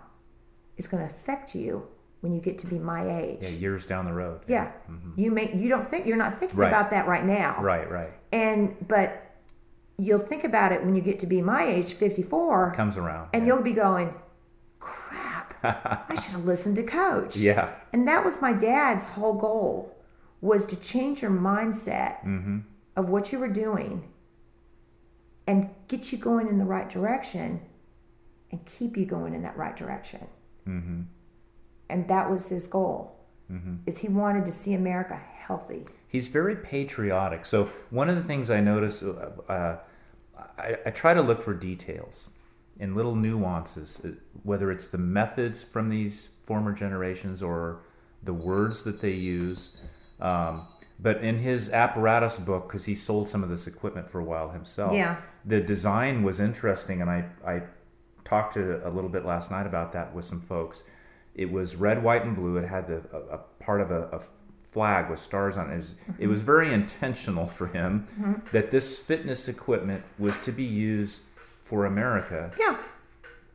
is going to affect you when you get to be my age. Yeah, years down the road. Yeah. You may you don't think you're not thinking Right. about that right now. Right. Right. And but you'll think about it when you get to be my age, 54, Comes around. and yeah. you'll be going, "Crap. I should have listened to coach." Yeah. And that was my dad's whole goal was to change your mindset Mm-hmm. Of what you were doing and get you going in the right direction and keep you going in that right direction. Mm-hmm. And that was his goal. Mm-hmm. Is he wanted to see America healthy. He's very patriotic. So one of the things I notice, uh, uh, I, I try to look for details and little nuances, uh, whether it's the methods from these former generations or the words that they use. Um, but in his apparatus book, because he sold some of this equipment for a while himself, Yeah. the design was interesting, and I, I talked to a little bit last night about that with some folks. It was red, white, and blue. It had the, a, a part of a, a flag with stars on it. It was, it was very intentional for him that this fitness equipment was to be used for America Yeah,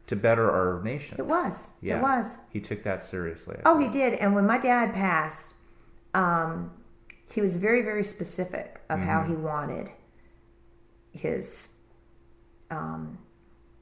to better our nation. it was. Yeah, It was. He took that seriously. I Oh, think. he did. And when my dad passed, um, he was very, very specific of how Mm-hmm. he wanted his, um,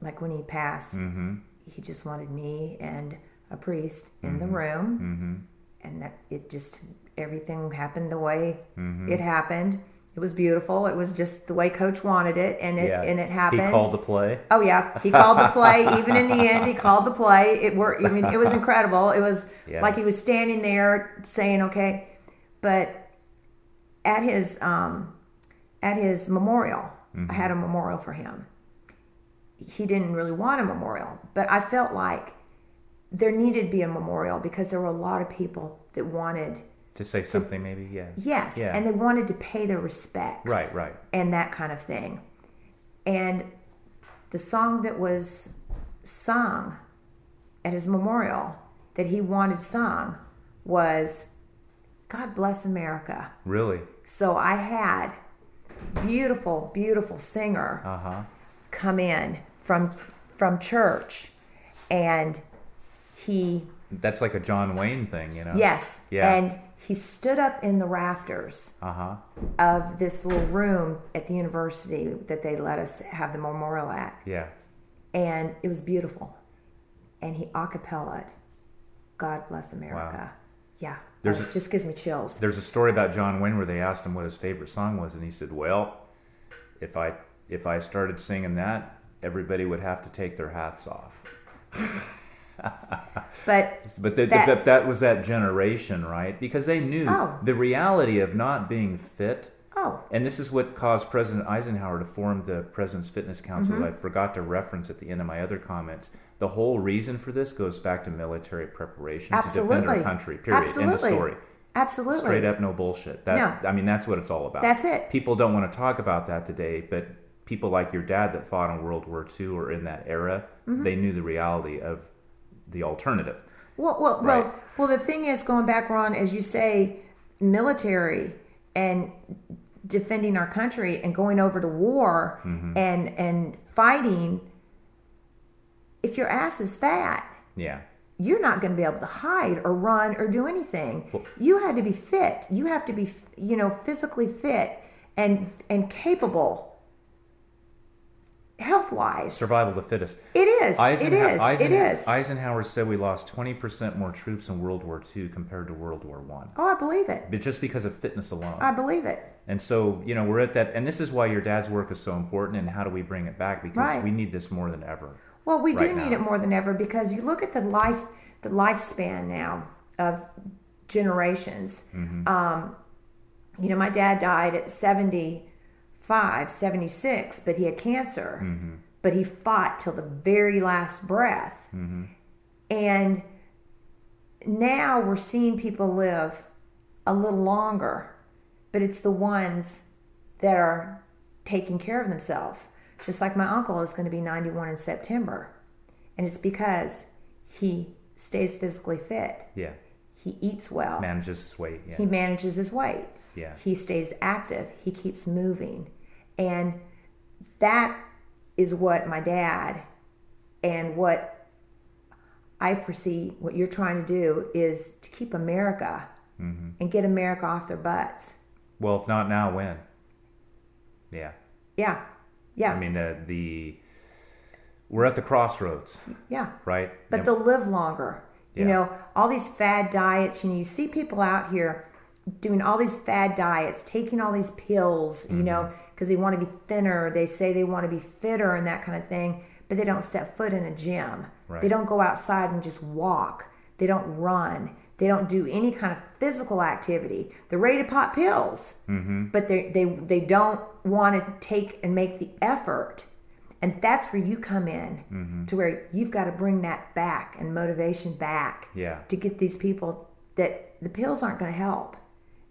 like when he passed, Mm-hmm. he just wanted me and a priest in Mm-hmm. the room, and that it just everything happened the way Mm-hmm. it happened. It was beautiful. It was just the way Coach wanted it, and it yeah. and it happened. He called the play. Oh yeah, he called the play. Even in the end, he called the play. It worked. I mean, it was incredible. It was Yeah. like he was standing there saying, "Okay," but at his um, at his memorial, I had a memorial for him. He didn't really want a memorial, but I felt like there needed to be a memorial because there were a lot of people that wanted To say something, maybe, yeah. Yes, Yeah. and they wanted to pay their respects. Right, right. And that kind of thing. And the song that was sung at his memorial that he wanted sung was God Bless America. Really? So I had beautiful, beautiful singer Uh huh. come in from from church and he That's like a John Wayne thing, you know? yes, Yeah. and he stood up in the rafters Uh huh. of this little room at the university that they let us have the memorial at, Yeah. and it was beautiful. And he acapellaed, "God Bless America." Yeah, There's it just gives me chills. There's a story about John Wayne where they asked him what his favorite song was, and he said, "Well, if I if I started singing that, everybody would have to take their hats off." But But the, That- that, that was that generation, right? Because they knew Oh. the reality of not being fit. oh, And this is what caused President Eisenhower to form the President's Fitness Council Mm-hmm. I forgot to reference at the end of my other comments. The whole reason for this goes back to military preparation to defend our country, period. End of Absolutely. story. Absolutely, Straight up, no bullshit. That No. I mean, that's what it's all about. That's it. People don't want to talk about that today, but people like your dad that fought in World War II or in that era, Mm-hmm. they knew the reality of the alternative. Well, well, Right. well, well. The thing is, going back, Ron, as you say, military and defending our country and going over to war Mm-hmm. and and fighting. If your ass is fat, Yeah. you're not going to be able to hide or run or do anything. Well- you had to be fit. You have to be, you know, physically fit and and capable, health wise. Survival of the fittest. It is. Eisenhower, it is. Eisen- it is. Eisenhower said we lost 20% more troops in World War II compared to World War One, oh, I believe it. but just because of fitness alone. I believe it. and so, you know, we're at that, and this is why your dad's work is so important. And how do we bring it back? Because Right. we need this more than ever. Well, we do right need now. it more than ever because you look at the life, the lifespan now of generations. Mm-hmm. Um, you know, my dad died at 75, 76, but he had cancer. Mm-hmm. But he fought till the very last breath. Mm-hmm. And now we're seeing people live a little longer, but it's the ones that are taking care of themselves. Just like my uncle is going to be 91 in September. And it's because he stays physically fit. Yeah. He eats well. Manages his weight. Yeah. He manages his weight. Yeah. He stays active. He keeps moving. And that is what my dad and what I foresee what you're trying to do is to keep America Mm-hmm. and get America off their butts. well, if not now, when? Yeah. Yeah. Yeah. I mean, uh, the we're at the crossroads, yeah. right? But And- they'll live longer. Yeah. You know, all these fad diets, you know, you see people out here doing all these fad diets, taking all these pills, Mm-hmm. you know, because they want to be thinner. They say they want to be fitter and that kind of thing, but they don't step foot in a gym. Right. They don't go outside and just walk. They don't run. They don't do any kind of physical activity. They're ready to pop pills, Mm-hmm. but they, they, they don't want to take and make the effort. And that's where you come in Mm-hmm. to where you've got to bring that back and motivation back Yeah. to get these people that the pills aren't going to help.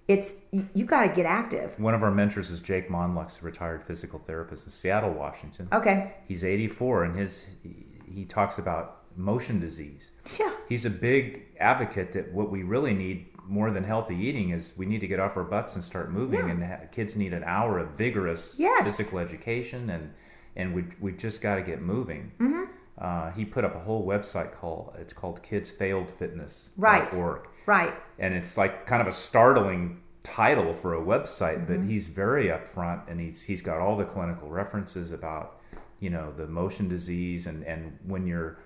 It's you, you got to get active. One of our mentors is Jake Monlux, a retired physical therapist in Seattle, Washington. Okay. He's 84, and his he, he talks about motion disease. Yeah. He's a big advocate that what we really need more than healthy eating is we need to get off our butts and start moving, Yeah. and ha- kids need an hour of vigorous Yes. physical education, and and we we just got to get moving. Mm-hmm. Uh, he put up a whole website called it's called Kids Failed Fitness Right. kidsfailedfitness.org. Right. and it's like kind of a startling title for a website but Mm-hmm. he's very upfront and he's he's got all the clinical references about you know the motion disease and and when you're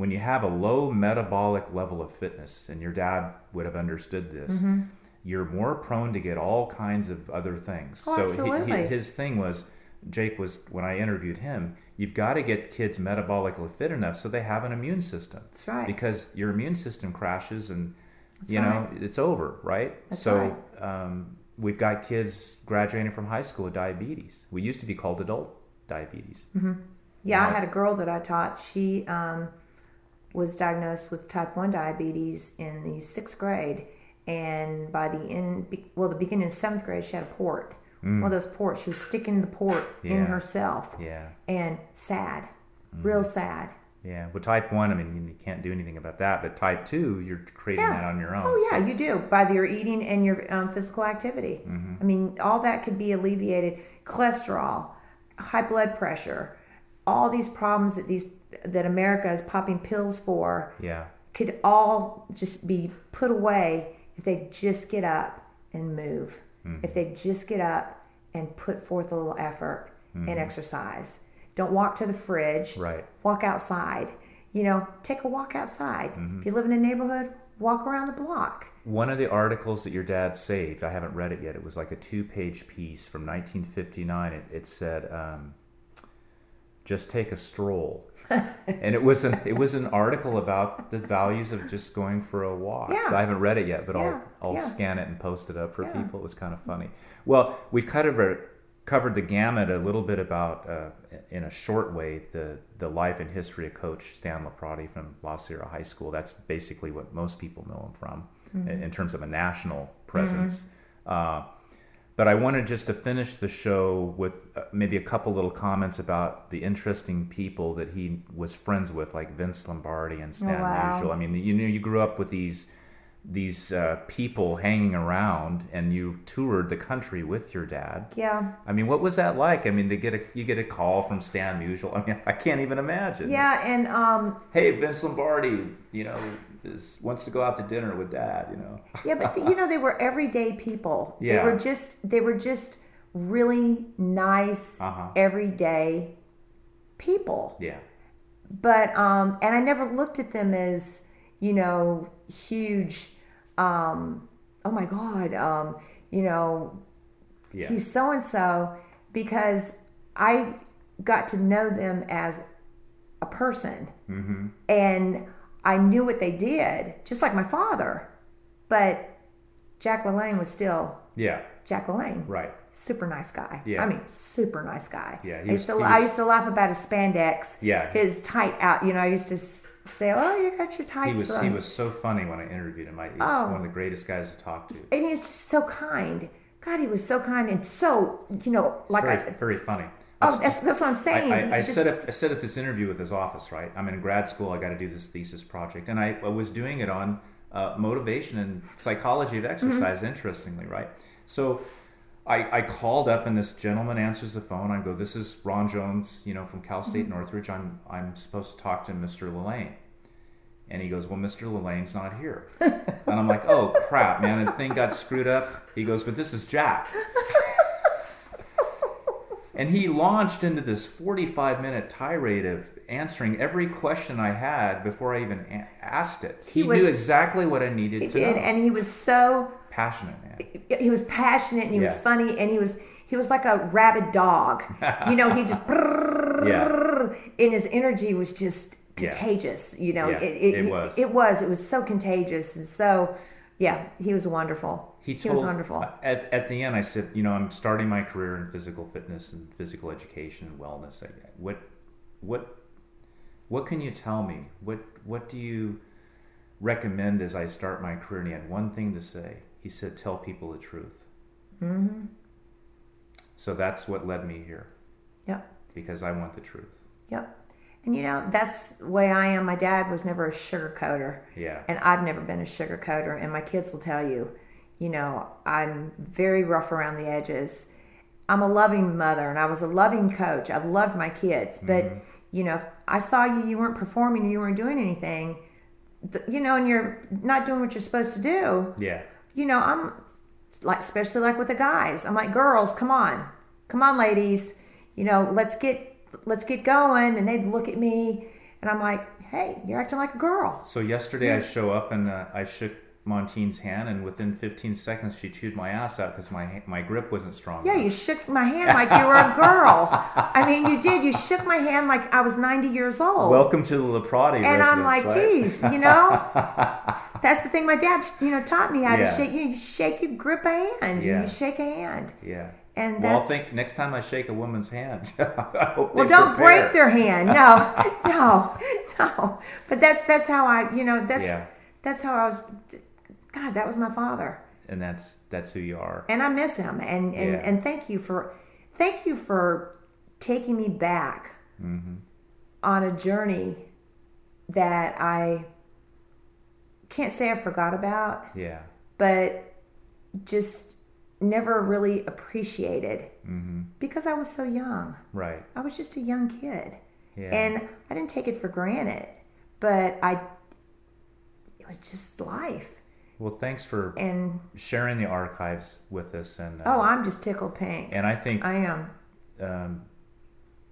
when you have a low metabolic level of fitness and your dad would have understood this Mm-hmm. you're more prone to get all kinds of other things Oh, so he- absolutely. he, his thing was jake was when i interviewed him you've got to get kids metabolically fit enough so they have an immune system That's right. because your immune system crashes and you right. know it's over right That's so um, we've got kids graduating from high school with diabetes we used to be called adult diabetes Yeah, I had a girl that I taught. She um, was diagnosed with type 1 diabetes in the sixth grade. And by the end, well, the beginning of seventh grade, she had a port. One of those ports. She was sticking the port in Mm. Herself. yeah And sad. Mm. Real sad. yeah with type 1 i mean you can't do anything about that but type 2 you're creating Yeah. that on your own Oh, yeah, so- you do. By your eating and your um, physical activity. Mm-hmm. I mean, all that could be alleviated. Cholesterol, high blood pressure, all these problems that these that America is popping pills for. yeah could all just be put away if they just get up and move. Mm-hmm. If they just get up and put forth a little effort and mm-hmm. exercise. Don't walk to the fridge. Right. Walk outside. You know, take a walk outside. Mm-hmm. If you live in a neighborhood, walk around the block. One of the articles that your dad saved, I haven't read it yet. It was like a two-page piece from 1959. It, it said, um, "Just take a stroll," and it was an it was an article about the values of just going for a walk. Yeah. So I haven't read it yet, but Yeah, I'll I'll yeah. scan it and post it up for people. It was kind of funny. Well, we've kind of uh, covered the gamut a little bit about, uh, in a short way, the the life and history of Coach Stan LeProtti from La Sierra High School. That's basically what most people know him from, Mm-hmm. in, in terms of a national presence. Uh, but I wanted just to finish the show with uh, maybe a couple little comments about the interesting people that he was friends with, like Vince Lombardi and Stan Oh, wow. Musial. I mean, you know, you grew up with these these uh, people hanging around, and you toured the country with your dad. Yeah. I mean, what was that like? I mean, to get a you get a call from Stan Musial. I mean, I can't even imagine. Yeah, and um, Hey, Vince Lombardi, you know, is wants to go out to dinner with dad. You know. yeah, but you know they were everyday people. Yeah. They were just they were just really nice, Uh-huh. everyday people. Yeah. But um, and I never looked at them as you know huge. Um, oh my God, um, you know Yeah. he's so and so because I got to know them as a person Mm-hmm. and I knew what they did, just like my father. But Jack LaLanne was still yeah. Jack LaLanne. Right. Super nice guy. Yeah. I mean, super nice guy. Yeah, he I used to he I used to laugh about his spandex. Yeah. His tight out. You know, I used to say, "Oh, you got your tights He was on." he was so funny when I interviewed him. I, he's Oh. one of the greatest guys to talk to. and he was just so kind. God, he was so kind and so you know, like very, I. very funny. Oh, that's, that's what I'm saying. I, I Just- set up I set up this interview with his office. Right, I'm in grad school. I got to do this thesis project, and I, I was doing it on uh, motivation and psychology of exercise. Mm-hmm. Interestingly, right. So, I, I called up, and this gentleman answers the phone. I go, "This is Ron Jones, you know, from Cal State Mm-hmm. Northridge. I'm I'm supposed to talk to Mr. LaLanne." And he goes, Well, Mr. LaLanne's not here. and I'm like, Oh, crap, man. And the thing got screwed up. He goes, But this is Jack. and he launched into this 45 minute tirade of answering every question I had before I even a- asked it. He, He was- knew exactly what I needed to did, know. and he was so Passionate, man. he was passionate and he was funny and he was he was like a rabid dog. you know, he just Yeah. and his energy was just Yeah. contagious. You know, Yeah, it, it, it was. It was. It was so contagious and so. Yeah, he was wonderful. He, He, was wonderful. At, at the end, I said, you know, I'm starting my career in physical fitness and physical education and wellness. What, what, what can you tell me? What, what do you recommend as I start my career? And he had one thing to say. He said, "Tell people the truth." Mm-hmm. So that's what led me here Yep. because I want the truth. Yep. And you know, that's the way I am. My dad was never a sugarcoater. Yeah. And I've never been a sugarcoater. And my kids will tell you, you know, I'm very rough around the edges. I'm a loving mother and I was a loving coach. I loved my kids. But, Mm-hmm. you know, if I saw you, you weren't performing, you weren't doing anything, you know, and you're not doing what you're supposed to do, Yeah. you know, I'm like, especially like with the guys, I'm like, girls, come on, come on, ladies, you know, let's get, let's get going. And they'd look at me and I'm like, hey, you're acting like a girl. So yesterday I show up and uh, I shook Montine's hand, and within 15 seconds she chewed my ass out because my my grip wasn't strong. Yeah, enough. you shook my hand like you were a girl. I mean, you did. You shook my hand like I was 90 years old. Welcome to the LeProtti and I'm like, right? geez, you know, that's the thing my dad, you know, taught me how Yeah. to shake. You shake, you grip a hand, Yeah. you shake a hand. Yeah. And well, I'll think next time I shake a woman's hand. I hope Well, don't prepare. break their hand. No, no, no. But that's that's how I, you know, that's Yeah. that's how I was. God, that was my father, And that's that's who you are. and I miss him. And and, Yeah. and thank you for thank you for taking me back Mm-hmm. on a journey that I can't say I forgot about, Yeah. but just never really appreciated Mm-hmm. because I was so young. Right. I was just a young kid. Yeah. And I didn't take it for granted, but I, it was just life. Well, thanks for And sharing the archives with us. And uh, oh, I'm just tickled pink. and I think I am. um,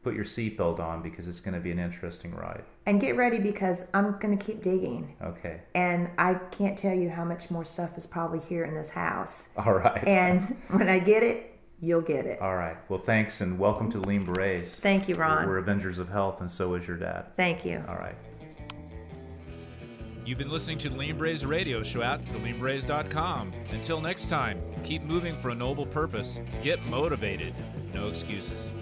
put your seatbelt on because it's going to be an interesting ride. And get ready because I'm going to keep digging. Okay. And I can't tell you how much more stuff is probably here in this house. All right. And when I get it, you'll get it. All right. Well, thanks and welcome to Lean Berets. Thank you, Ron. We're Avengers of Health, and so is your dad. Thank you. All right. You've been listening to the Lean Berets radio show at theleanberets.com. Until next time, keep moving for a noble purpose. Get motivated. No excuses.